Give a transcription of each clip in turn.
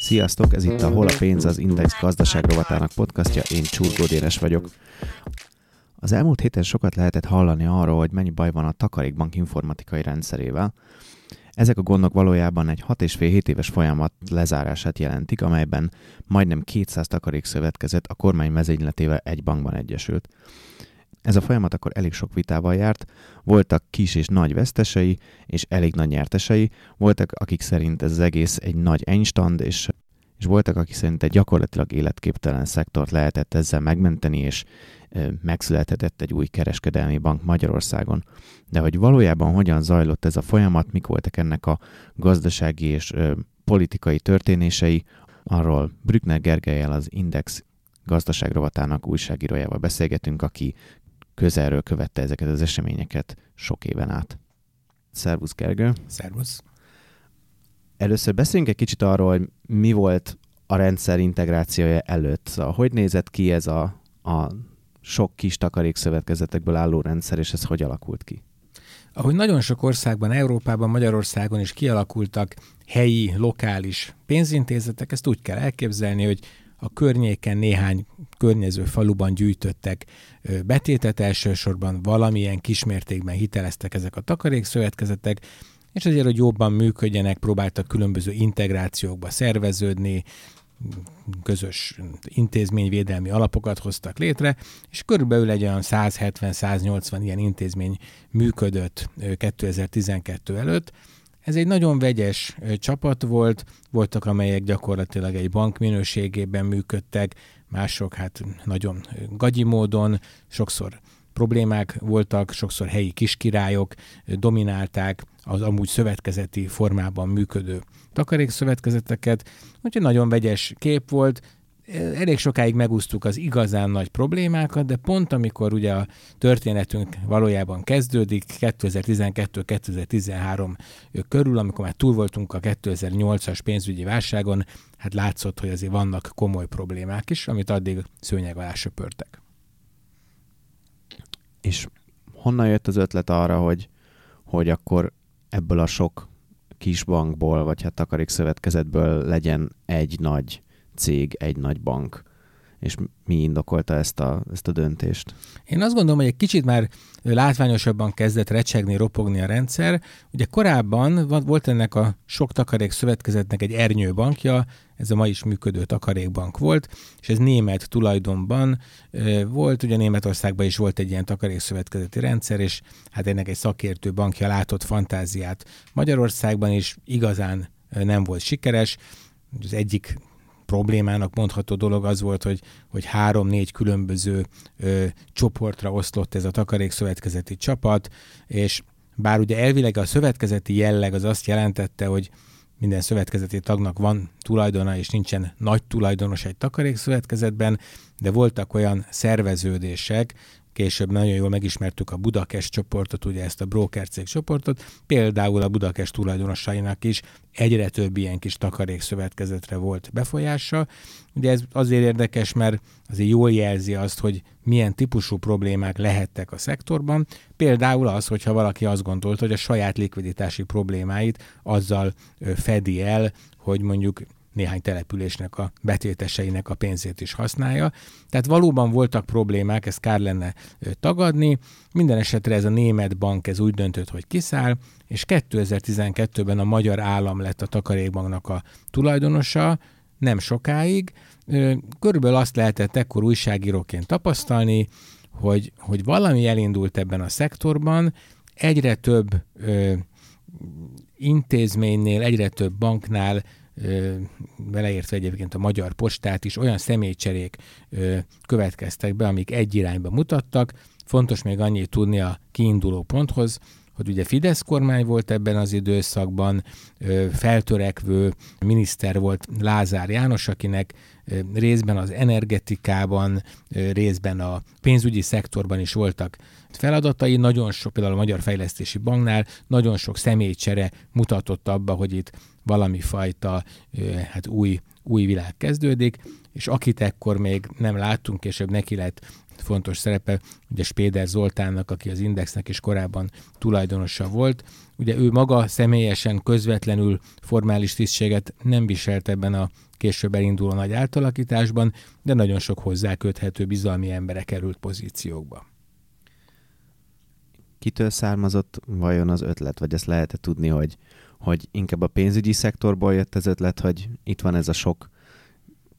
Sziasztok, ez itt a Hol a pénz, az Index gazdaság rovatának podcastja, én Csurgó Dénes vagyok. Az elmúlt héten sokat lehetett hallani arról, hogy mennyi baj van a takarékbank informatikai rendszerével. Ezek a gondok valójában egy 6,5-7 éves folyamat lezárását jelentik, amelyben majdnem 200 takarékszövetkezet a kormány mezényletével egy bankban egyesült. Ez a folyamat akkor elég sok vitával járt, voltak kis és nagy vesztesei, és elég nagy nyertesei, voltak akik szerint ez az egész egy nagy enystand, és, és voltak akik szerint egy gyakorlatilag életképtelen szektort lehetett ezzel megmenteni, és megszülethetett egy új kereskedelmi bank Magyarországon. De hogy valójában hogyan zajlott ez a folyamat, mik voltak ennek a gazdasági és politikai történései, arról Brückner Gergelyel az Index gazdaságrovatának újságírójával beszélgetünk, aki közelről követte ezeket az eseményeket sok éven át. Szervusz, Gergő! Szervusz! Először beszéljünk egy kicsit arról, hogy mi volt a rendszer integrációja előtt. Szóval hogy nézett ki ez a, a sok kis takarékszövetkezetekből álló rendszer, és ez hogy alakult ki? Ahogy nagyon sok országban, Európában, Magyarországon is kialakultak helyi, lokális pénzintézetek, ezt úgy kell elképzelni, hogy a környéken néhány környező faluban gyűjtöttek betétet elsősorban, valamilyen kismértékben hiteleztek ezek a takarékszövetkezetek, és azért, hogy jobban működjenek, próbáltak különböző integrációkba szerveződni, közös intézményvédelmi alapokat hoztak létre, és körülbelül egy olyan 170-180 ilyen intézmény működött 2012 előtt, ez egy nagyon vegyes csapat volt, voltak amelyek gyakorlatilag egy bank minőségében működtek, mások hát nagyon gagyi módon, sokszor problémák voltak, sokszor helyi kiskirályok dominálták az amúgy szövetkezeti formában működő takarékszövetkezeteket, úgyhogy nagyon vegyes kép volt, elég sokáig megúsztuk az igazán nagy problémákat, de pont amikor ugye a történetünk valójában kezdődik, 2012-2013 körül, amikor már túl voltunk a 2008-as pénzügyi válságon, hát látszott, hogy azért vannak komoly problémák is, amit addig szőnyeg alá söpörtek. És honnan jött az ötlet arra, hogy, hogy akkor ebből a sok kis bankból, vagy hát takarékszövetkezetből legyen egy nagy cég, egy nagy bank, és mi indokolta ezt a, ezt a döntést? Én azt gondolom, hogy egy kicsit már látványosabban kezdett recsegni, ropogni a rendszer. Ugye korábban volt ennek a sok takarék szövetkezetnek egy ernyőbankja, ez a ma is működő takarékbank volt, és ez német tulajdonban volt, ugye Németországban is volt egy ilyen takarékszövetkezeti rendszer, és hát ennek egy szakértő bankja látott fantáziát. Magyarországban is igazán nem volt sikeres, az egyik problémának mondható dolog az volt, hogy, hogy három-négy különböző ö, csoportra oszlott ez a takarékszövetkezeti csapat, és bár ugye elvileg a szövetkezeti jelleg az azt jelentette, hogy minden szövetkezeti tagnak van tulajdona, és nincsen nagy tulajdonos egy takarékszövetkezetben, de voltak olyan szerveződések, később nagyon jól megismertük a Budakes csoportot, ugye ezt a brokercég csoportot, például a Budakes tulajdonosainak is egyre több ilyen kis takarékszövetkezetre volt befolyása. Ugye ez azért érdekes, mert azért jól jelzi azt, hogy milyen típusú problémák lehettek a szektorban. Például az, hogyha valaki azt gondolt, hogy a saját likviditási problémáit azzal fedi el, hogy mondjuk néhány településnek a betéteseinek a pénzét is használja. Tehát valóban voltak problémák, ezt kár lenne tagadni. Minden esetre ez a német bank ez úgy döntött, hogy kiszáll, és 2012-ben a magyar állam lett a takarékbanknak a tulajdonosa, nem sokáig. Körülbelül azt lehetett ekkor újságíróként tapasztalni, hogy, hogy valami elindult ebben a szektorban, egyre több ö, intézménynél, egyre több banknál beleértve egyébként a Magyar Postát is, olyan személycserék következtek be, amik egy irányba mutattak. Fontos még annyit tudni a kiinduló ponthoz, hogy ugye Fidesz kormány volt ebben az időszakban, feltörekvő miniszter volt Lázár János, akinek részben az energetikában, részben a pénzügyi szektorban is voltak feladatai. Nagyon sok, például a Magyar Fejlesztési Banknál nagyon sok személycsere mutatott abba, hogy itt valami fajta hát új, új világ kezdődik, és akit ekkor még nem láttunk, később neki lett fontos szerepe, ugye Spéder Zoltánnak, aki az Indexnek is korábban tulajdonosa volt. Ugye ő maga személyesen, közvetlenül formális tisztséget nem viselt ebben a később elinduló nagy átalakításban, de nagyon sok hozzá köthető bizalmi embere került pozíciókba. Kitől származott vajon az ötlet, vagy ezt lehet tudni, hogy, hogy inkább a pénzügyi szektorból jött az ötlet, hogy itt van ez a sok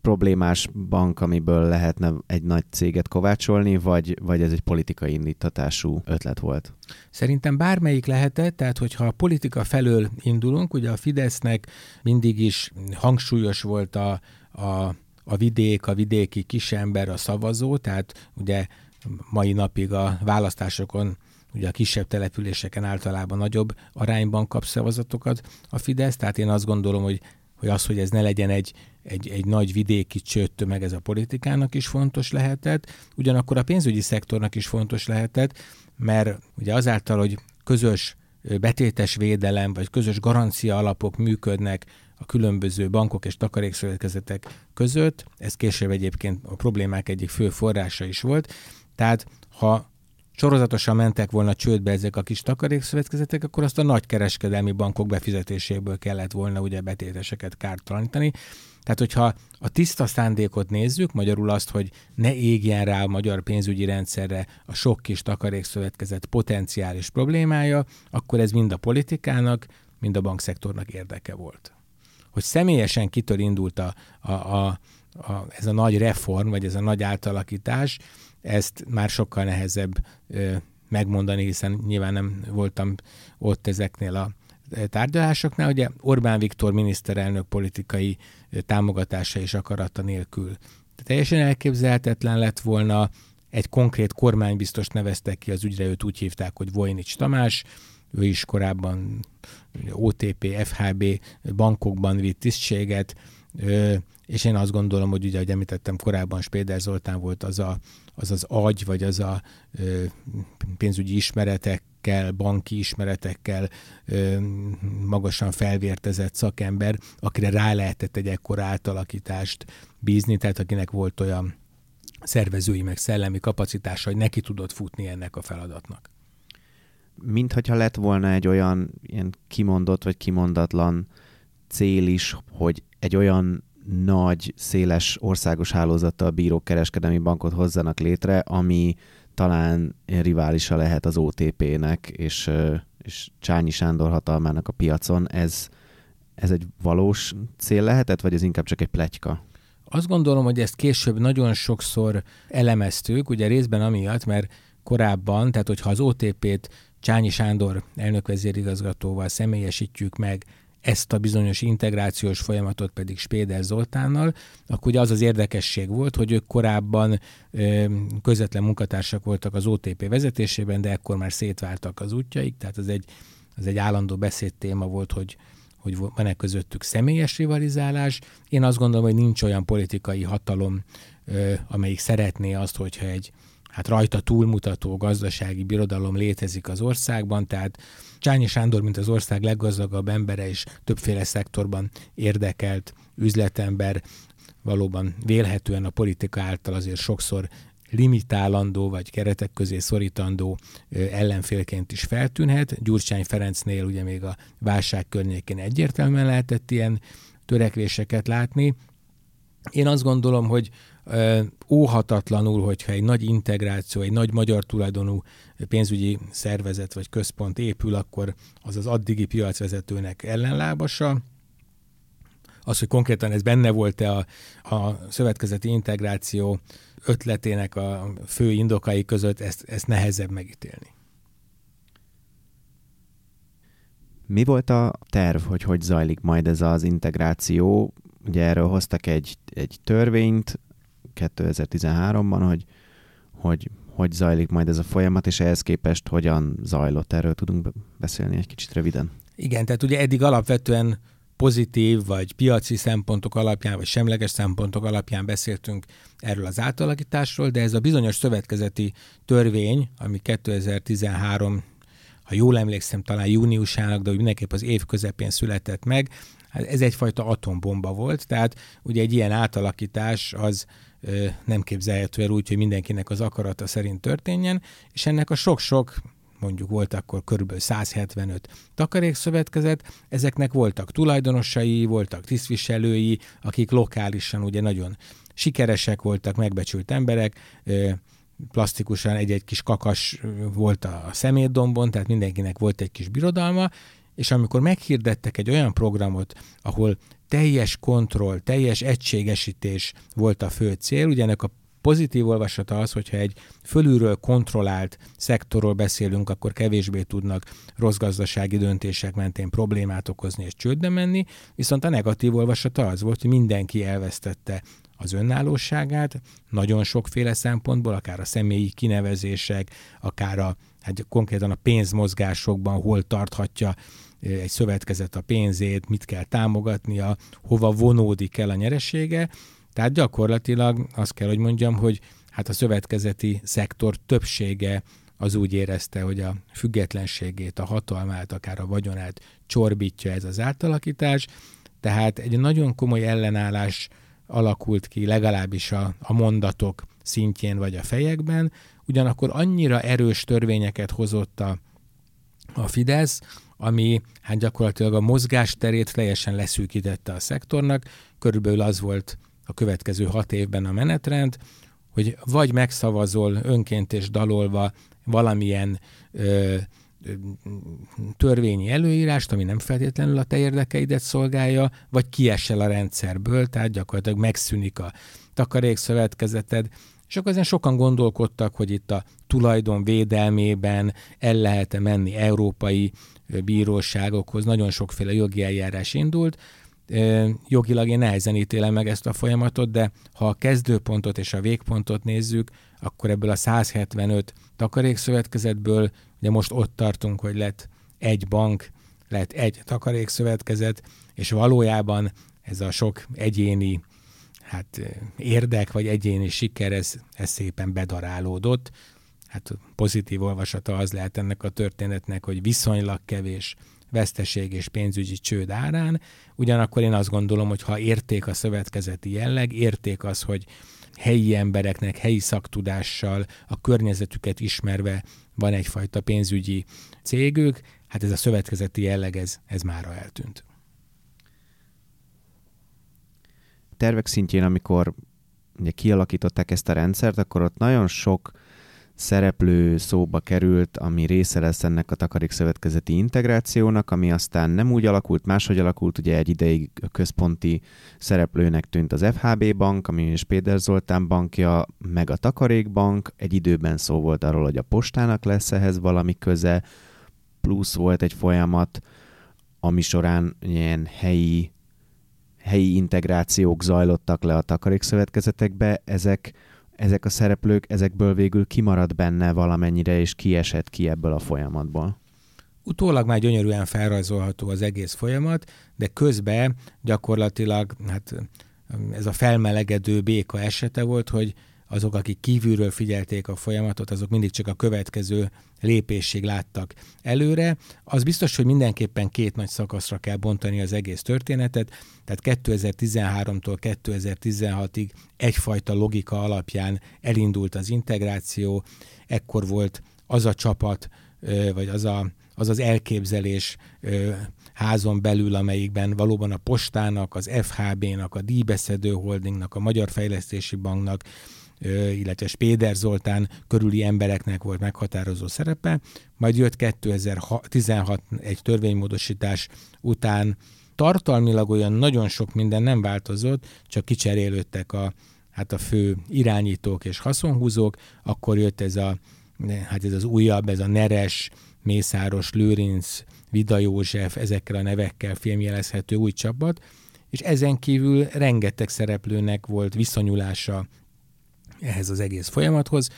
problémás bank, amiből lehetne egy nagy céget kovácsolni, vagy, vagy ez egy politikai indítatású ötlet volt? Szerintem bármelyik lehetett, tehát hogyha a politika felől indulunk, ugye a Fidesznek mindig is hangsúlyos volt a, a, a vidék, a vidéki kisember, a szavazó, tehát ugye mai napig a választásokon ugye a kisebb településeken általában nagyobb arányban kap szavazatokat a Fidesz, tehát én azt gondolom, hogy hogy az, hogy ez ne legyen egy, egy, egy nagy vidéki csőttömeg, ez a politikának is fontos lehetett, ugyanakkor a pénzügyi szektornak is fontos lehetett, mert ugye azáltal, hogy közös betétes védelem, vagy közös garancia alapok működnek a különböző bankok és takarékszövetkezetek között, ez később egyébként a problémák egyik fő forrása is volt, tehát ha sorozatosan mentek volna csődbe ezek a kis takarékszövetkezetek, akkor azt a nagy kereskedelmi bankok befizetéséből kellett volna ugye betéteseket kártalanítani. Tehát, hogyha a tiszta szándékot nézzük, magyarul azt, hogy ne égjen rá a magyar pénzügyi rendszerre a sok kis takarékszövetkezet potenciális problémája, akkor ez mind a politikának, mind a bankszektornak érdeke volt. Hogy személyesen kitől indult a, a, a, a, ez a nagy reform, vagy ez a nagy átalakítás, ezt már sokkal nehezebb ö, megmondani, hiszen nyilván nem voltam ott ezeknél a tárgyalásoknál. Ugye Orbán Viktor miniszterelnök politikai támogatása és akarata nélkül. De teljesen elképzelhetetlen lett volna, egy konkrét kormánybiztos neveztek ki az ügyre, őt úgy hívták, hogy Vojnics Tamás, ő is korábban OTP, FHB bankokban vitt tisztséget, és én azt gondolom, hogy ugye, ahogy említettem korábban, Spéder Zoltán volt az a, az, az agy, vagy az a pénzügyi ismeretekkel, banki ismeretekkel magasan felvértezett szakember, akire rá lehetett egy ekkor átalakítást bízni, tehát akinek volt olyan szervezői meg szellemi kapacitása, hogy neki tudott futni ennek a feladatnak. Mint hogyha lett volna egy olyan ilyen kimondott vagy kimondatlan cél is, hogy egy olyan nagy, széles országos hálózattal bíró kereskedelmi bankot hozzanak létre, ami talán riválisa lehet az OTP-nek, és, és Csányi Sándor hatalmának a piacon. Ez, ez egy valós cél lehetett, vagy ez inkább csak egy pletyka? Azt gondolom, hogy ezt később nagyon sokszor elemeztük, ugye részben amiatt, mert korábban, tehát hogyha az OTP-t Csányi Sándor elnökvezérigazgatóval személyesítjük meg, ezt a bizonyos integrációs folyamatot pedig Spéder Zoltánnal, akkor ugye az az érdekesség volt, hogy ők korábban ö, közvetlen munkatársak voltak az OTP vezetésében, de ekkor már szétváltak az útjaik, tehát az egy, az egy állandó beszédtéma volt, hogy, hogy van-e közöttük személyes rivalizálás. Én azt gondolom, hogy nincs olyan politikai hatalom, ö, amelyik szeretné azt, hogyha egy hát rajta túlmutató gazdasági birodalom létezik az országban, tehát Csányi Sándor, mint az ország leggazdagabb embere és többféle szektorban érdekelt üzletember, valóban vélhetően a politika által azért sokszor limitálandó vagy keretek közé szorítandó ellenfélként is feltűnhet. Gyurcsány Ferencnél ugye még a válság környékén egyértelműen lehetett ilyen törekvéseket látni. Én azt gondolom, hogy óhatatlanul, hogyha egy nagy integráció, egy nagy magyar tulajdonú pénzügyi szervezet vagy központ épül, akkor az az addigi piacvezetőnek ellenlábasa. Az, hogy konkrétan ez benne volt-e a, a szövetkezeti integráció ötletének a fő indokai között, ezt, ezt nehezebb megítélni. Mi volt a terv, hogy hogy zajlik majd ez az integráció? Ugye erről hoztak egy, egy törvényt, 2013-ban, hogy, hogy hogy zajlik majd ez a folyamat, és ehhez képest hogyan zajlott. Erről tudunk beszélni egy kicsit röviden. Igen, tehát ugye eddig alapvetően pozitív vagy piaci szempontok alapján, vagy semleges szempontok alapján beszéltünk erről az átalakításról, de ez a bizonyos szövetkezeti törvény, ami 2013 ha jól emlékszem, talán júniusának, de úgy mindenképp az év közepén született meg, hát ez egyfajta atombomba volt, tehát ugye egy ilyen átalakítás az nem képzelhető el úgy, hogy mindenkinek az akarata szerint történjen, és ennek a sok-sok mondjuk volt akkor körülbelül 175 takarékszövetkezet, ezeknek voltak tulajdonosai, voltak tisztviselői, akik lokálisan ugye nagyon sikeresek voltak, megbecsült emberek, plastikusan egy-egy kis kakas volt a szemétdombon, tehát mindenkinek volt egy kis birodalma, és amikor meghirdettek egy olyan programot, ahol teljes kontroll, teljes egységesítés volt a fő cél, ugye ennek a pozitív olvasata az, hogyha egy fölülről kontrollált szektorról beszélünk, akkor kevésbé tudnak rossz gazdasági döntések mentén problémát okozni és csődbe menni, viszont a negatív olvasata az volt, hogy mindenki elvesztette az önállóságát, nagyon sokféle szempontból, akár a személyi kinevezések, akár a, hát konkrétan a pénzmozgásokban hol tarthatja egy szövetkezet a pénzét, mit kell támogatnia, hova vonódik el a nyeresége. Tehát gyakorlatilag azt kell, hogy mondjam, hogy hát a szövetkezeti szektor többsége az úgy érezte, hogy a függetlenségét, a hatalmát, akár a vagyonát csorbítja ez az átalakítás, tehát egy nagyon komoly ellenállás alakult ki, legalábbis a, a mondatok szintjén vagy a fejekben, ugyanakkor annyira erős törvényeket hozott a, a Fidesz, ami hát gyakorlatilag a mozgásterét teljesen leszűkítette a szektornak. Körülbelül az volt a következő hat évben a menetrend, hogy vagy megszavazol önként és dalolva valamilyen ö, törvényi előírást, ami nem feltétlenül a te érdekeidet szolgálja, vagy kiesel a rendszerből, tehát gyakorlatilag megszűnik a takarékszövetkezeted, és akkor ezen sokan gondolkodtak, hogy itt a tulajdon védelmében el lehet-e menni európai bíróságokhoz, nagyon sokféle jogi eljárás indult, jogilag én nehezen ítélem meg ezt a folyamatot, de ha a kezdőpontot és a végpontot nézzük, akkor ebből a 175 takarékszövetkezetből, ugye most ott tartunk, hogy lett egy bank, lett egy takarékszövetkezet, és valójában ez a sok egyéni hát érdek vagy egyéni siker, ez, ez szépen bedarálódott. Hát pozitív olvasata az lehet ennek a történetnek, hogy viszonylag kevés veszteség és pénzügyi csőd árán. Ugyanakkor én azt gondolom, hogy ha érték a szövetkezeti jelleg, érték az, hogy helyi embereknek, helyi szaktudással, a környezetüket ismerve van egyfajta pénzügyi cégük, hát ez a szövetkezeti jelleg, ez, ez mára eltűnt. Tervek szintjén, amikor ugye kialakították ezt a rendszert, akkor ott nagyon sok szereplő szóba került, ami része lesz ennek a takarékszövetkezeti integrációnak, ami aztán nem úgy alakult, máshogy alakult, ugye egy ideig központi szereplőnek tűnt az FHB bank, ami is Péter Zoltán bankja, meg a Takarékbank, egy időben szó volt arról, hogy a postának lesz ehhez valami köze, plusz volt egy folyamat, ami során ilyen helyi, helyi integrációk zajlottak le a takarékszövetkezetekbe, ezek ezek a szereplők, ezekből végül kimarad benne valamennyire, és kiesett ki ebből a folyamatból. Utólag már gyönyörűen felrajzolható az egész folyamat, de közben gyakorlatilag hát ez a felmelegedő béka esete volt, hogy azok, akik kívülről figyelték a folyamatot, azok mindig csak a következő lépésig láttak előre. Az biztos, hogy mindenképpen két nagy szakaszra kell bontani az egész történetet, tehát 2013-tól 2016-ig egyfajta logika alapján elindult az integráció, ekkor volt az a csapat, vagy az a, az, az elképzelés házon belül, amelyikben valóban a postának, az FHB-nak, a díjbeszedő holdingnak, a Magyar Fejlesztési Banknak, illetve Spéder Zoltán körüli embereknek volt meghatározó szerepe, majd jött 2016 egy törvénymódosítás után. Tartalmilag olyan nagyon sok minden nem változott, csak kicserélődtek a, hát a fő irányítók és haszonhúzók, akkor jött ez a, hát ez az újabb, ez a Neres, Mészáros, Lőrinc, Vida József, ezekkel a nevekkel filmjelezhető új csapat, és ezen kívül rengeteg szereplőnek volt viszonyulása ehhez az egész folyamathoz.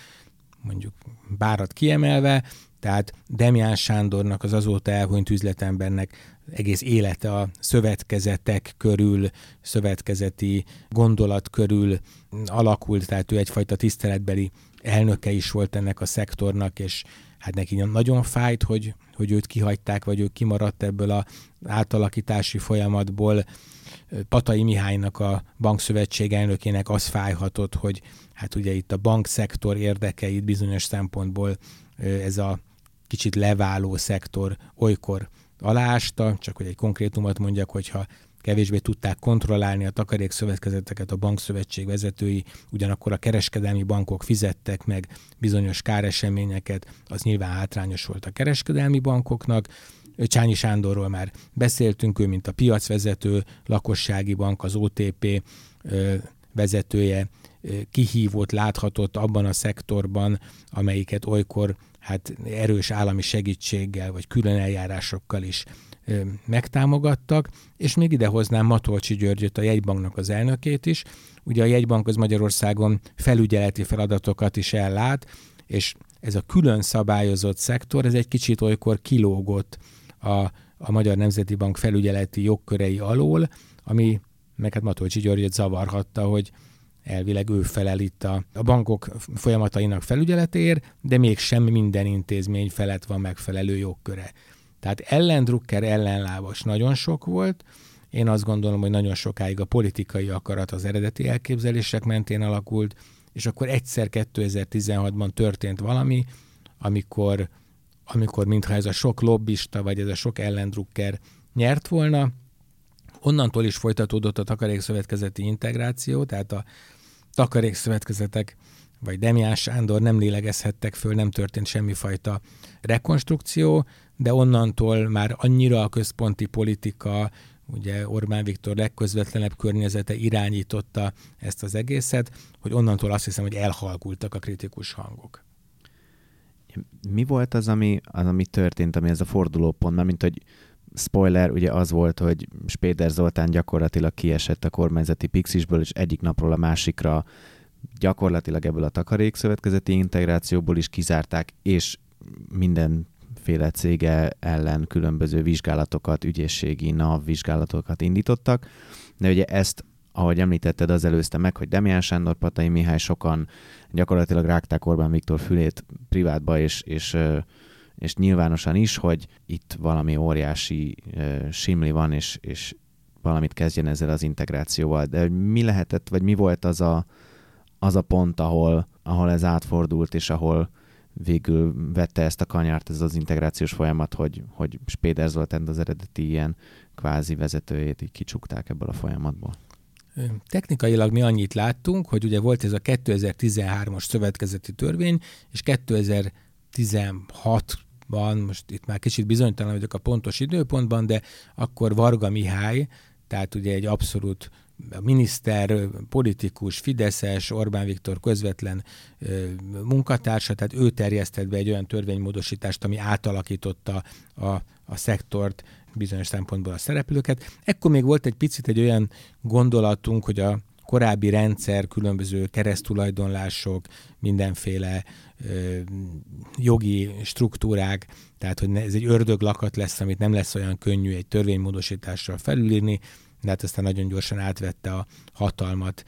mondjuk bárat kiemelve, tehát Demián Sándornak, az azóta elhunyt üzletembernek egész élete a szövetkezetek körül, szövetkezeti gondolat körül alakult, tehát ő egyfajta tiszteletbeli elnöke is volt ennek a szektornak, és hát neki nagyon fájt, hogy, hogy őt kihagyták, vagy ő kimaradt ebből az átalakítási folyamatból. Patai Mihálynak a bankszövetség elnökének az fájhatott, hogy hát ugye itt a bankszektor érdekeit bizonyos szempontból ez a kicsit leváló szektor olykor aláásta, csak hogy egy konkrétumot mondjak, hogyha kevésbé tudták kontrollálni a takarékszövetkezeteket a bankszövetség vezetői, ugyanakkor a kereskedelmi bankok fizettek meg bizonyos káreseményeket, az nyilván hátrányos volt a kereskedelmi bankoknak. Csányi Sándorról már beszéltünk, ő mint a piacvezető, lakossági bank, az OTP vezetője, kihívót láthatott abban a szektorban, amelyiket olykor hát erős állami segítséggel vagy külön eljárásokkal is megtámogattak, és még idehoznám Matolcsi Györgyöt, a jegybanknak az elnökét is. Ugye a jegybank az Magyarországon felügyeleti feladatokat is ellát, és ez a külön szabályozott szektor, ez egy kicsit olykor kilógott a, a Magyar Nemzeti Bank felügyeleti jogkörei alól, ami meg hát Matolcsi Györgyöt zavarhatta, hogy elvileg ő felel itt a, a bankok folyamatainak felügyeletéért, de mégsem minden intézmény felett van megfelelő jogköre. Tehát ellendrukker, ellenlábas nagyon sok volt. Én azt gondolom, hogy nagyon sokáig a politikai akarat az eredeti elképzelések mentén alakult, és akkor egyszer 2016-ban történt valami, amikor, amikor mintha ez a sok lobbista, vagy ez a sok ellendrukker nyert volna, onnantól is folytatódott a takarékszövetkezeti integráció, tehát a takarékszövetkezetek vagy Demián Sándor nem lélegezhettek föl, nem történt semmifajta rekonstrukció, de onnantól már annyira a központi politika, ugye Orbán Viktor legközvetlenebb környezete irányította ezt az egészet, hogy onnantól azt hiszem, hogy elhalkultak a kritikus hangok. Mi volt az, ami, az, ami történt, ami ez a fordulópont, mert mint hogy spoiler, ugye az volt, hogy Spéder Zoltán gyakorlatilag kiesett a kormányzati pixisből, és egyik napról a másikra gyakorlatilag ebből a takarékszövetkezeti integrációból is kizárták, és mindenféle cége ellen különböző vizsgálatokat, ügyészségi NAV vizsgálatokat indítottak, de ugye ezt ahogy említetted, az előzte meg, hogy Demián Sándor, Patai Mihály sokan gyakorlatilag rágták Orbán Viktor fülét privátba, és, és és nyilvánosan is, hogy itt valami óriási simli van, és, és valamit kezdjen ezzel az integrációval. De mi lehetett, vagy mi volt az a, az a pont, ahol, ahol ez átfordult, és ahol végül vette ezt a kanyárt, ez az integrációs folyamat, hogy, hogy Spéder Zoltán az eredeti ilyen kvázi vezetőjét így kicsukták ebből a folyamatból. Technikailag mi annyit láttunk, hogy ugye volt ez a 2013-as szövetkezeti törvény, és 2016 van, most itt már kicsit bizonytalan vagyok a pontos időpontban, de akkor Varga Mihály, tehát ugye egy abszolút miniszter, politikus, Fideszes, Orbán Viktor közvetlen munkatársa, tehát ő terjesztett be egy olyan törvénymódosítást, ami átalakította a, a szektort, bizonyos szempontból a szereplőket. Ekkor még volt egy picit egy olyan gondolatunk, hogy a korábbi rendszer, különböző keresztulajdonlások, mindenféle ö, jogi struktúrák, tehát hogy ez egy ördöglakat lesz, amit nem lesz olyan könnyű egy törvénymódosítással felülírni, de hát aztán nagyon gyorsan átvette a hatalmat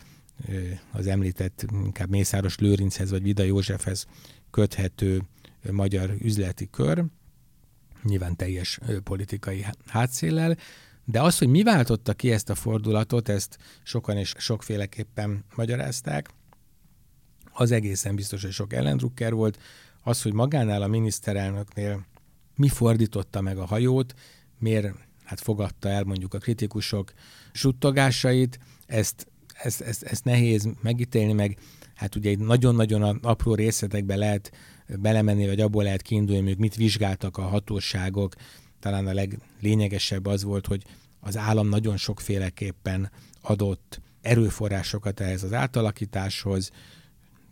ö, az említett inkább Mészáros Lőrinchez vagy Vida Józsefhez köthető magyar üzleti kör, nyilván teljes politikai hátszéllel, de az, hogy mi váltotta ki ezt a fordulatot, ezt sokan és sokféleképpen magyarázták, az egészen biztos, hogy sok ellendrukker volt. Az, hogy magánál a miniszterelnöknél mi fordította meg a hajót, miért hát fogadta el mondjuk a kritikusok suttogásait, ezt, ezt, ezt, ezt nehéz megítélni, meg hát ugye nagyon-nagyon apró részletekbe lehet belemenni, vagy abból lehet kiindulni, hogy mit vizsgáltak a hatóságok, talán a leglényegesebb az volt, hogy az állam nagyon sokféleképpen adott erőforrásokat ehhez az átalakításhoz,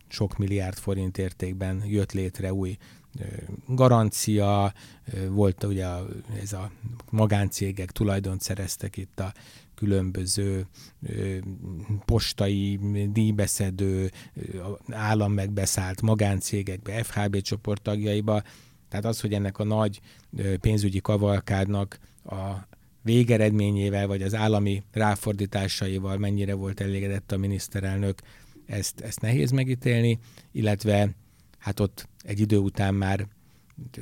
sok milliárd forint értékben jött létre új garancia, volt ugye ez a magáncégek tulajdont szereztek itt a különböző postai, díjbeszedő, állam megbeszállt magáncégekbe, FHB csoport tagjaiba. Tehát az, hogy ennek a nagy pénzügyi kavalkádnak a végeredményével, vagy az állami ráfordításaival mennyire volt elégedett a miniszterelnök, ezt, ezt nehéz megítélni, illetve hát ott egy idő után már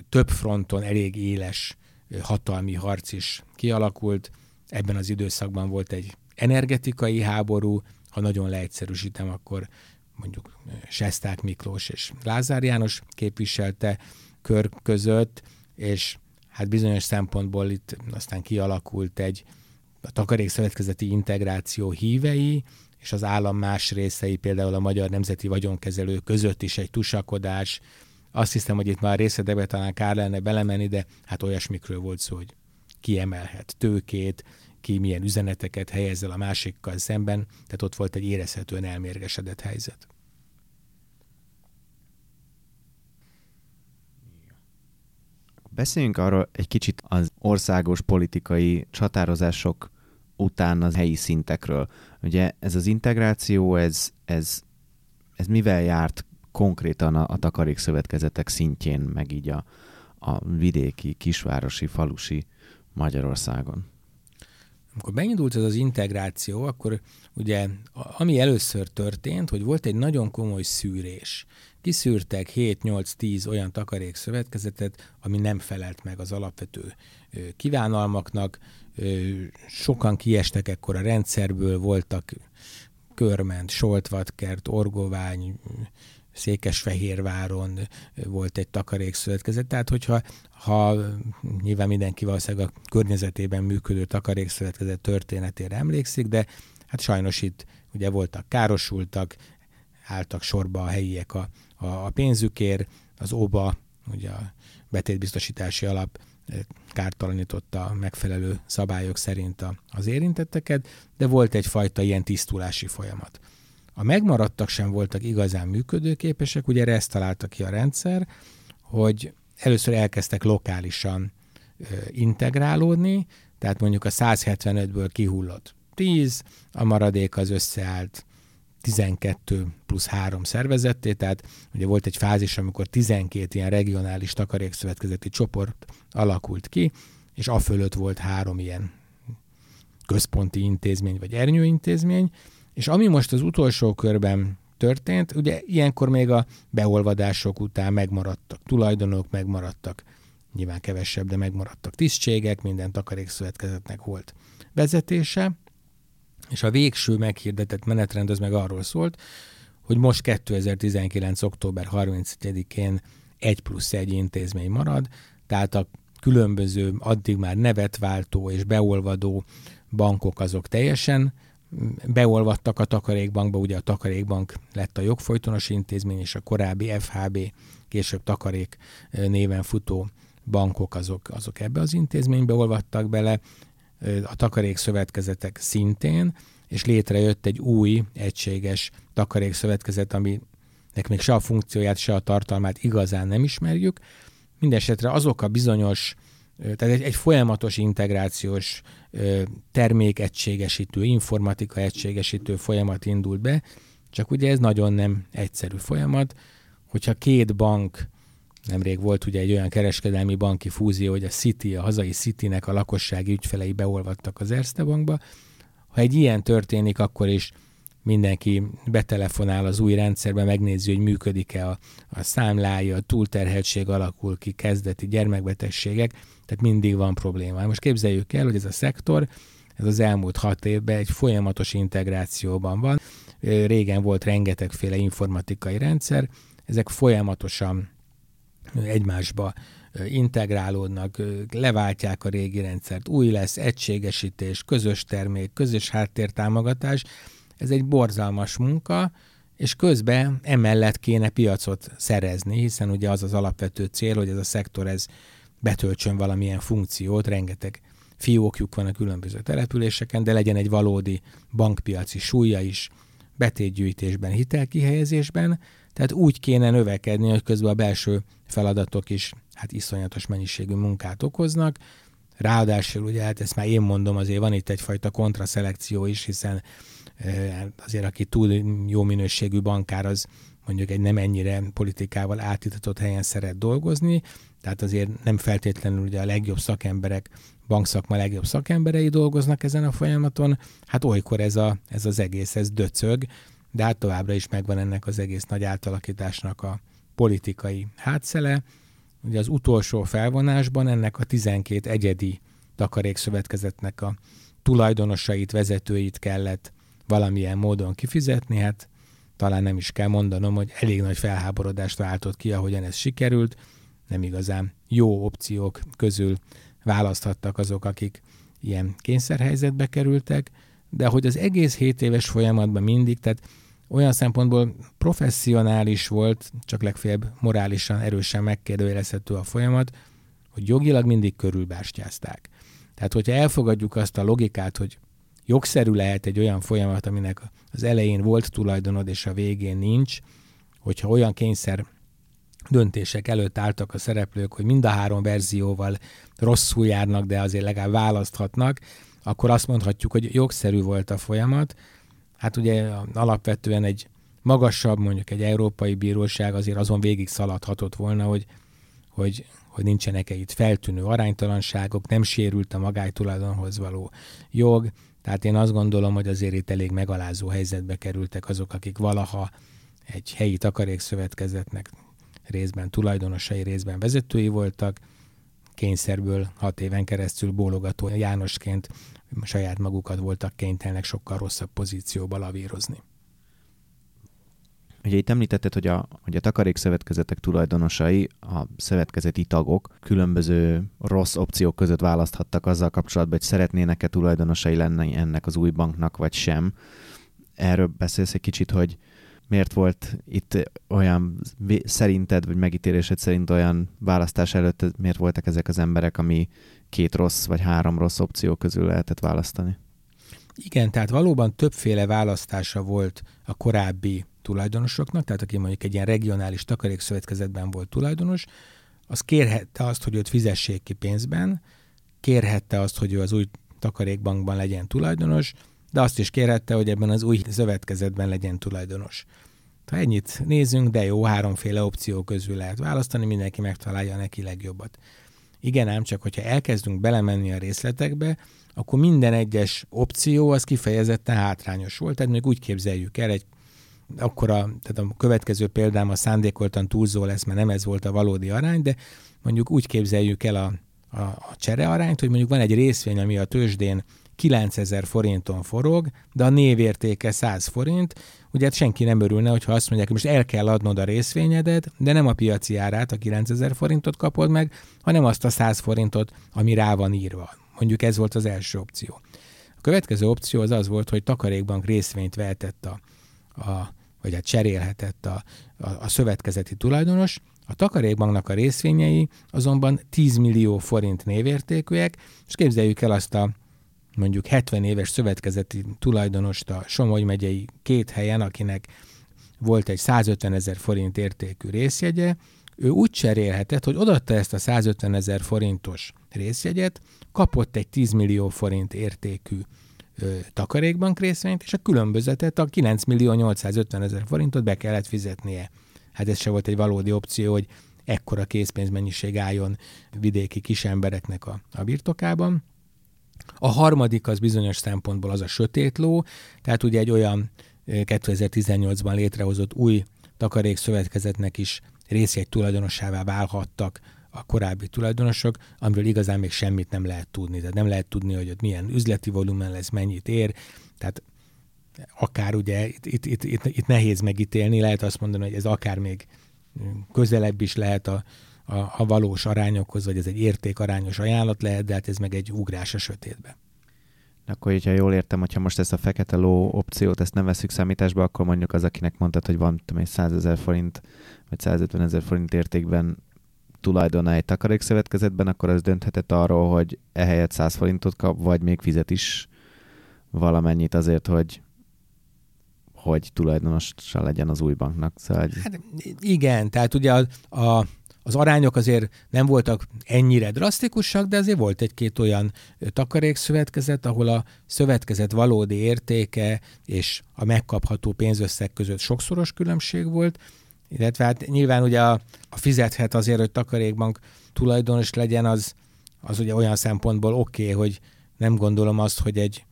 több fronton elég éles hatalmi harc is kialakult. Ebben az időszakban volt egy energetikai háború, ha nagyon leegyszerűsítem, akkor mondjuk Sesták Miklós és Lázár János képviselte kör között, és hát bizonyos szempontból itt aztán kialakult egy a takarékszövetkezeti integráció hívei, és az állam más részei, például a Magyar Nemzeti Vagyonkezelő között is egy tusakodás. Azt hiszem, hogy itt már részletekbe talán kár lenne belemenni, de hát olyasmikről volt szó, hogy ki emelhet tőkét, ki milyen üzeneteket helyez el a másikkal szemben, tehát ott volt egy érezhetően elmérgesedett helyzet. Beszéljünk arról egy kicsit az országos politikai csatározások után az helyi szintekről. Ugye ez az integráció, ez, ez, ez mivel járt konkrétan a, a takarékszövetkezetek szintjén, meg így a, a vidéki, kisvárosi, falusi Magyarországon? Amikor beindult ez az integráció, akkor ugye ami először történt, hogy volt egy nagyon komoly szűrés. Kiszűrtek 7-8-10 olyan takarékszövetkezetet, ami nem felelt meg az alapvető kívánalmaknak, sokan kiestek ekkor a rendszerből, voltak Körment, Soltvatkert, Orgovány, Székesfehérváron volt egy takarékszövetkezet. Tehát, hogyha ha nyilván mindenki valószínűleg a környezetében működő takarékszövetkezet történetére emlékszik, de hát sajnos itt ugye voltak károsultak, álltak sorba a helyiek a, a, a pénzükért, az OBA, ugye a betétbiztosítási alap kártalanította megfelelő szabályok szerint az érintetteket, de volt egyfajta ilyen tisztulási folyamat. A megmaradtak sem voltak igazán működőképesek, ugye erre ezt találta ki a rendszer, hogy először elkezdtek lokálisan integrálódni, tehát mondjuk a 175-ből kihullott 10, a maradék az összeállt 12 plusz 3 szervezetté, tehát ugye volt egy fázis, amikor 12 ilyen regionális takarékszövetkezeti csoport alakult ki, és a fölött volt három ilyen központi intézmény vagy ernyőintézmény, és ami most az utolsó körben történt, ugye ilyenkor még a beolvadások után megmaradtak tulajdonok, megmaradtak nyilván kevesebb, de megmaradtak tisztségek, minden takarékszövetkezetnek volt vezetése, és a végső meghirdetett menetrend az meg arról szólt, hogy most 2019. október 31-én egy plusz egy intézmény marad, tehát a különböző, addig már nevet váltó és beolvadó bankok azok teljesen beolvadtak a takarékbankba, ugye a takarékbank lett a jogfolytonos intézmény, és a korábbi FHB, később takarék néven futó bankok azok, azok ebbe az intézménybe olvadtak bele, a takarékszövetkezetek szintén, és létrejött egy új, egységes takarékszövetkezet, aminek még se a funkcióját, se a tartalmát igazán nem ismerjük. Mindenesetre azok a bizonyos, tehát egy, egy folyamatos integrációs termékegységesítő, informatika egységesítő folyamat indult be, csak ugye ez nagyon nem egyszerű folyamat, hogyha két bank Nemrég volt ugye egy olyan kereskedelmi banki fúzió, hogy a City, a hazai Citynek a lakossági ügyfelei beolvadtak az Erste bankba. Ha egy ilyen történik, akkor is mindenki betelefonál az új rendszerbe, megnézi, hogy működik-e a, a számlája, a túlterheltség alakul ki, kezdeti gyermekbetegségek, tehát mindig van probléma. Most képzeljük el, hogy ez a szektor, ez az elmúlt hat évben egy folyamatos integrációban van. Régen volt rengetegféle informatikai rendszer, ezek folyamatosan egymásba integrálódnak, leváltják a régi rendszert, új lesz, egységesítés, közös termék, közös háttértámogatás. Ez egy borzalmas munka, és közben emellett kéne piacot szerezni, hiszen ugye az az alapvető cél, hogy ez a szektor ez betöltsön valamilyen funkciót, rengeteg fiókjuk van a különböző településeken, de legyen egy valódi bankpiaci súlya is, betétgyűjtésben, hitelkihelyezésben, tehát úgy kéne növekedni, hogy közben a belső feladatok is hát iszonyatos mennyiségű munkát okoznak. Ráadásul ugye, hát ezt már én mondom, azért van itt egyfajta kontraszelekció is, hiszen azért aki túl jó minőségű bankár, az mondjuk egy nem ennyire politikával átitatott helyen szeret dolgozni, tehát azért nem feltétlenül ugye a legjobb szakemberek, bankszakma legjobb szakemberei dolgoznak ezen a folyamaton, hát olykor ez, a, ez az egész, ez döcög, de hát továbbra is megvan ennek az egész nagy átalakításnak a politikai hátszele. Ugye az utolsó felvonásban ennek a 12 egyedi takarékszövetkezetnek a tulajdonosait, vezetőit kellett valamilyen módon kifizetni, hát talán nem is kell mondanom, hogy elég nagy felháborodást váltott ki, ahogyan ez sikerült. Nem igazán jó opciók közül választhattak azok, akik ilyen kényszerhelyzetbe kerültek, de hogy az egész 7 éves folyamatban mindig, tehát olyan szempontból professzionális volt, csak legfeljebb morálisan erősen megkérdőjelezhető a folyamat, hogy jogilag mindig körülbástyázták. Tehát, hogyha elfogadjuk azt a logikát, hogy jogszerű lehet egy olyan folyamat, aminek az elején volt tulajdonod, és a végén nincs, hogyha olyan kényszer döntések előtt álltak a szereplők, hogy mind a három verzióval rosszul járnak, de azért legalább választhatnak, akkor azt mondhatjuk, hogy jogszerű volt a folyamat. Hát ugye alapvetően egy magasabb, mondjuk egy európai bíróság azért azon végig szaladhatott volna, hogy, hogy, hogy nincsenek-e itt feltűnő aránytalanságok, nem sérült a magájtulajdonhoz való jog, tehát én azt gondolom, hogy azért itt elég megalázó helyzetbe kerültek azok, akik valaha egy helyi takarékszövetkezetnek részben tulajdonosai, részben vezetői voltak, kényszerből hat éven keresztül bólogató Jánosként saját magukat voltak kénytelenek sokkal rosszabb pozícióba lavírozni. Ugye itt említetted, hogy a, hogy a takarékszövetkezetek tulajdonosai, a szövetkezeti tagok különböző rossz opciók között választhattak azzal kapcsolatban, hogy szeretnének-e tulajdonosai lenni ennek az új banknak, vagy sem. Erről beszélsz egy kicsit, hogy miért volt itt olyan, szerinted, vagy megítélésed szerint olyan választás előtt, miért voltak ezek az emberek, ami két rossz vagy három rossz opció közül lehetett választani? Igen, tehát valóban többféle választása volt a korábbi tulajdonosoknak, tehát aki mondjuk egy ilyen regionális takarékszövetkezetben volt tulajdonos, az kérhette azt, hogy őt fizessék ki pénzben, kérhette azt, hogy ő az új takarékbankban legyen tulajdonos, de azt is kérhette, hogy ebben az új szövetkezetben legyen tulajdonos. Ha ennyit nézünk, de jó, háromféle opció közül lehet választani, mindenki megtalálja neki legjobbat. Igen, ám csak, hogyha elkezdünk belemenni a részletekbe, akkor minden egyes opció az kifejezetten hátrányos volt. Tehát még úgy képzeljük el, egy akkor a, tehát a következő példám a szándékoltan túlzó lesz, mert nem ez volt a valódi arány, de mondjuk úgy képzeljük el a, a, a cserearányt, hogy mondjuk van egy részvény, ami a tőzsdén 9000 forinton forog, de a névértéke 100 forint, ugye hát senki nem örülne, hogyha azt mondják, hogy most el kell adnod a részvényedet, de nem a piaci árát, a 9000 forintot kapod meg, hanem azt a 100 forintot, ami rá van írva. Mondjuk ez volt az első opció. A következő opció az az volt, hogy takarékbank részvényt vehetett a, a vagy hát cserélhetett a, a, a szövetkezeti tulajdonos, a takarékbanknak a részvényei azonban 10 millió forint névértékűek, és képzeljük el azt a mondjuk 70 éves szövetkezeti tulajdonost a Somogy megyei két helyen, akinek volt egy 150 ezer forint értékű részjegye, ő úgy cserélhetett, hogy odatta ezt a 150 ezer forintos részjegyet, kapott egy 10 millió forint értékű ö, takarékbank részvényt, és a különbözetet, a 9 millió 850 ezer forintot be kellett fizetnie. Hát ez se volt egy valódi opció, hogy ekkora készpénzmennyiség álljon vidéki kisembereknek a, a birtokában. A harmadik az bizonyos szempontból az a sötét ló, tehát ugye egy olyan 2018-ban létrehozott új takarékszövetkezetnek is részjegy tulajdonossává válhattak a korábbi tulajdonosok, amiről igazán még semmit nem lehet tudni. Tehát nem lehet tudni, hogy ott milyen üzleti volumen lesz, mennyit ér. Tehát akár ugye itt, itt, itt, itt, itt nehéz megítélni, lehet azt mondani, hogy ez akár még közelebb is lehet a, a, a valós arányokhoz, vagy ez egy értékarányos ajánlat lehet, de hát ez meg egy ugrás a sötétbe. Akkor, hogyha jól értem, hogyha most ezt a fekete ló opciót, ezt nem veszük számításba, akkor mondjuk az, akinek mondtad, hogy van tudom, 100 ezer forint, vagy 150 ezer forint értékben tulajdona egy takarékszövetkezetben, akkor az dönthetett arról, hogy ehelyett 100 forintot kap, vagy még fizet is valamennyit azért, hogy hogy tulajdonosa legyen az új banknak. Szóval, hát, igen, tehát ugye a, a, az arányok azért nem voltak ennyire drasztikusak, de azért volt egy-két olyan takarékszövetkezet, ahol a szövetkezet valódi értéke és a megkapható pénzösszeg között sokszoros különbség volt, illetve hát nyilván ugye a, a fizethet azért, hogy takarékbank tulajdonos legyen, az, az ugye olyan szempontból oké, okay, hogy nem gondolom azt, hogy egy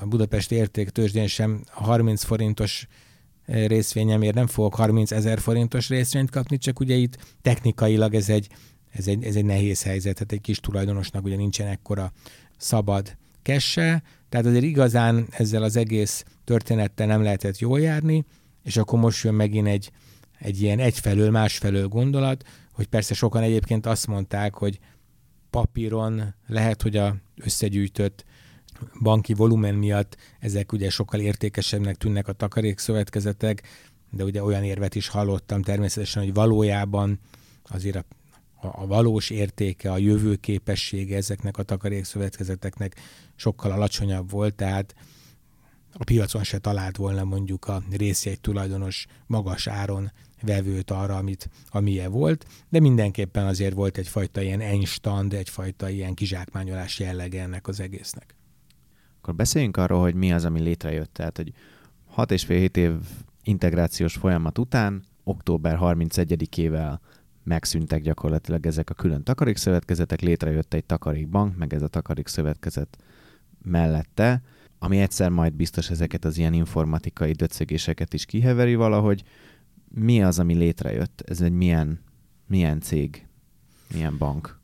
a Budapesti értéktőzsdén sem 30 forintos részvényemért nem fogok 30 ezer forintos részvényt kapni, csak ugye itt technikailag ez egy, ez egy, ez egy nehéz helyzet, tehát egy kis tulajdonosnak ugye nincsen ekkora szabad kesse, tehát azért igazán ezzel az egész történettel nem lehetett jól járni, és akkor most jön megint egy, egy ilyen egyfelől, másfelől gondolat, hogy persze sokan egyébként azt mondták, hogy papíron lehet, hogy a összegyűjtött banki volumen miatt ezek ugye sokkal értékesebbnek tűnnek a takarékszövetkezetek, de ugye olyan érvet is hallottam természetesen, hogy valójában azért a, a, a valós értéke, a jövő képessége ezeknek a takarékszövetkezeteknek sokkal alacsonyabb volt, tehát a piacon se talált volna mondjuk a részjegy tulajdonos magas áron vevőt arra, amit, amilyen volt, de mindenképpen azért volt egyfajta ilyen enstand, egyfajta ilyen kizsákmányolás jellege ennek az egésznek. Akkor beszéljünk arról, hogy mi az, ami létrejött. Tehát, hogy 6 és fél 7 év integrációs folyamat után, október 31-ével megszűntek gyakorlatilag ezek a külön takarékszövetkezetek, létrejött egy takarékbank, meg ez a takarékszövetkezet mellette, ami egyszer majd biztos ezeket az ilyen informatikai döcögéseket is kiheveri valahogy. Mi az, ami létrejött? Ez egy milyen, milyen cég, milyen bank?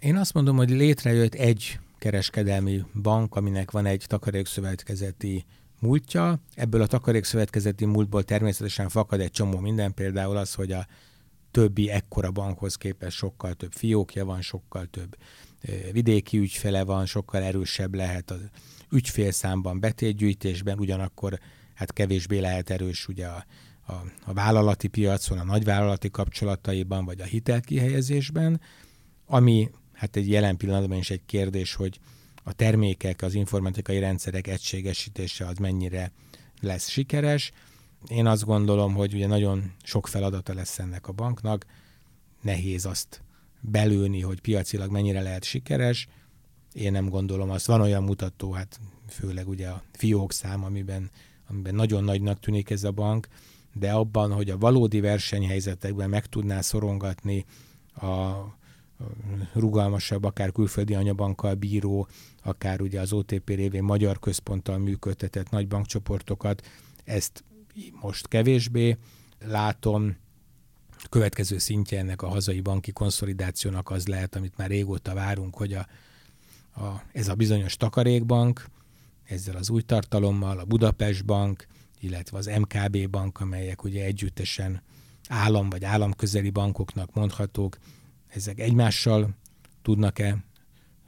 Én azt mondom, hogy létrejött egy kereskedelmi bank, aminek van egy takarékszövetkezeti múltja. Ebből a takarékszövetkezeti múltból természetesen fakad egy csomó minden, például az, hogy a többi ekkora bankhoz képest sokkal több fiókja van, sokkal több vidéki ügyfele van, sokkal erősebb lehet az ügyfélszámban, betétgyűjtésben, ugyanakkor hát kevésbé lehet erős ugye a, a, a vállalati piacon, a nagyvállalati kapcsolataiban, vagy a hitelkihelyezésben, ami hát egy jelen pillanatban is egy kérdés, hogy a termékek, az informatikai rendszerek egységesítése az mennyire lesz sikeres. Én azt gondolom, hogy ugye nagyon sok feladata lesz ennek a banknak, nehéz azt belőni, hogy piacilag mennyire lehet sikeres. Én nem gondolom azt. Van olyan mutató, hát főleg ugye a fiók szám, amiben, amiben nagyon nagynak tűnik ez a bank, de abban, hogy a valódi versenyhelyzetekben meg tudná szorongatni a rugalmasabb, akár külföldi anyabankkal bíró, akár ugye az OTP révén magyar központtal működtetett nagy bankcsoportokat, ezt most kevésbé látom. Következő szintje ennek a hazai banki konszolidációnak az lehet, amit már régóta várunk, hogy a, a, ez a bizonyos takarékbank, ezzel az új tartalommal, a Budapest Bank, illetve az MKB Bank, amelyek ugye együttesen állam vagy államközeli bankoknak mondhatók, ezek egymással tudnak-e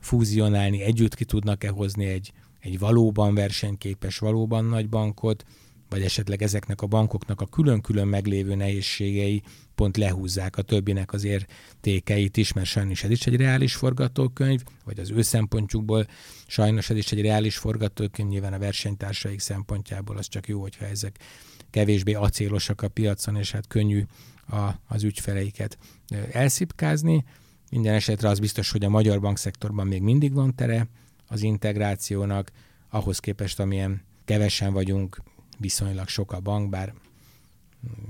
fúzionálni, együtt ki tudnak-e hozni egy, egy valóban versenyképes, valóban nagy bankot, vagy esetleg ezeknek a bankoknak a külön-külön meglévő nehézségei pont lehúzzák a többinek az értékeit is, mert sajnos ez is egy reális forgatókönyv, vagy az ő szempontjukból sajnos ez is egy reális forgatókönyv, nyilván a versenytársaik szempontjából az csak jó, hogyha ezek kevésbé acélosak a piacon, és hát könnyű a, az ügyfeleiket elszipkázni. Minden esetre az biztos, hogy a magyar bankszektorban még mindig van tere az integrációnak, ahhoz képest, amilyen kevesen vagyunk, viszonylag sok a bank, bár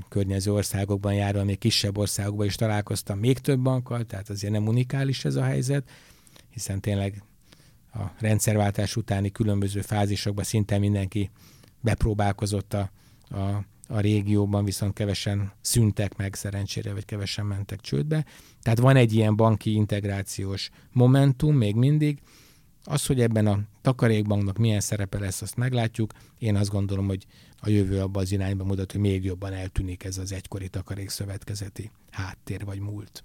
környező országokban járva, még kisebb országokban is találkoztam még több bankkal, tehát azért nem unikális ez a helyzet, hiszen tényleg a rendszerváltás utáni különböző fázisokban szinte mindenki bepróbálkozott a, a a régióban viszont kevesen szüntek meg szerencsére, vagy kevesen mentek csődbe. Tehát van egy ilyen banki integrációs momentum még mindig. Az, hogy ebben a takarékbanknak milyen szerepe lesz, azt meglátjuk. Én azt gondolom, hogy a jövő abban az irányba mutat, hogy még jobban eltűnik ez az egykori takarékszövetkezeti háttér vagy múlt.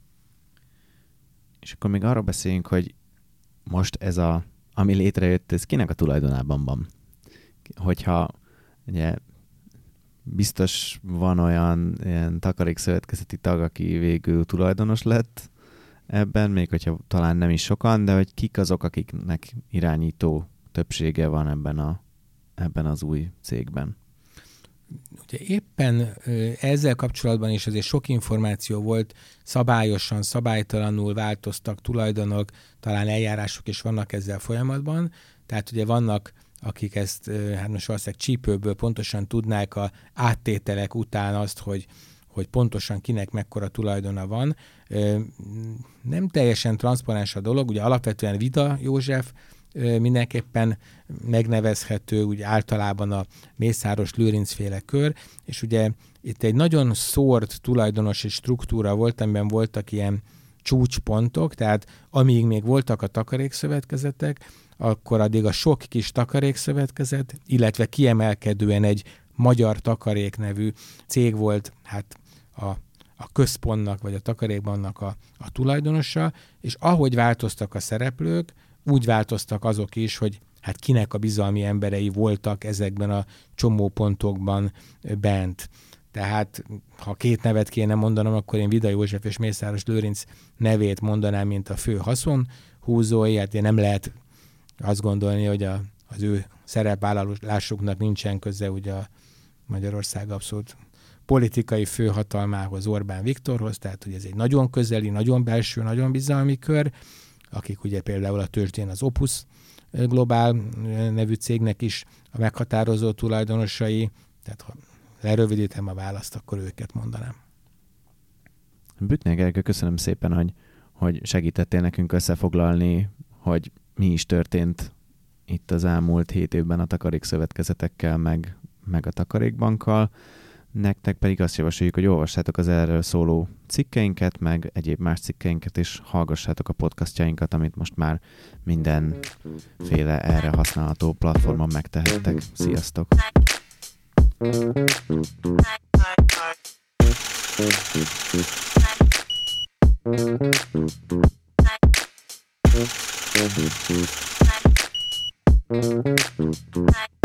És akkor még arról beszéljünk, hogy most ez a, ami létrejött, ez kinek a tulajdonában van? Hogyha ugye biztos van olyan ilyen takarékszövetkezeti tag, aki végül tulajdonos lett ebben, még hogyha talán nem is sokan, de hogy kik azok, akiknek irányító többsége van ebben, a, ebben az új cégben. Ugye éppen ezzel kapcsolatban is azért sok információ volt, szabályosan, szabálytalanul változtak tulajdonok, talán eljárások is vannak ezzel folyamatban, tehát ugye vannak akik ezt, hát most valószínűleg csípőből pontosan tudnák a áttételek után azt, hogy, hogy pontosan kinek mekkora tulajdona van. Nem teljesen transzparens a dolog, ugye alapvetően Vida József mindenképpen megnevezhető, ugye általában a Mészáros Lőrinc féle kör, és ugye itt egy nagyon szórt tulajdonosi struktúra volt, amiben voltak ilyen csúcspontok, tehát amíg még voltak a takarékszövetkezetek, akkor addig a sok kis takarékszövetkezet, illetve kiemelkedően egy magyar takarék nevű cég volt, hát a, a központnak, vagy a takarékbannak a, a tulajdonosa, és ahogy változtak a szereplők, úgy változtak azok is, hogy hát kinek a bizalmi emberei voltak ezekben a csomópontokban bent. Tehát, ha két nevet kéne mondanom, akkor én Vida József és Mészáros Lőrinc nevét mondanám, mint a fő haszon húzói, hát nem lehet azt gondolni, hogy a, az ő szerepvállalásuknak nincsen köze ugye a Magyarország abszolút politikai főhatalmához, Orbán Viktorhoz, tehát hogy ez egy nagyon közeli, nagyon belső, nagyon bizalmi kör, akik ugye például a tőzsdén az Opus Globál nevű cégnek is a meghatározó tulajdonosai, tehát ha lerövidítem a választ, akkor őket mondanám. Bütnél Gergő, köszönöm szépen, hogy, hogy segítettél nekünk összefoglalni, hogy mi is történt itt az elmúlt hét évben a takarékszövetkezetekkel, meg, meg a takarékbankkal. Nektek pedig azt javasoljuk, hogy olvassátok az erről szóló cikkeinket, meg egyéb más cikkeinket, és hallgassátok a podcastjainkat, amit most már mindenféle erre használható platformon megtehettek. Sziasztok! Thank you. Thank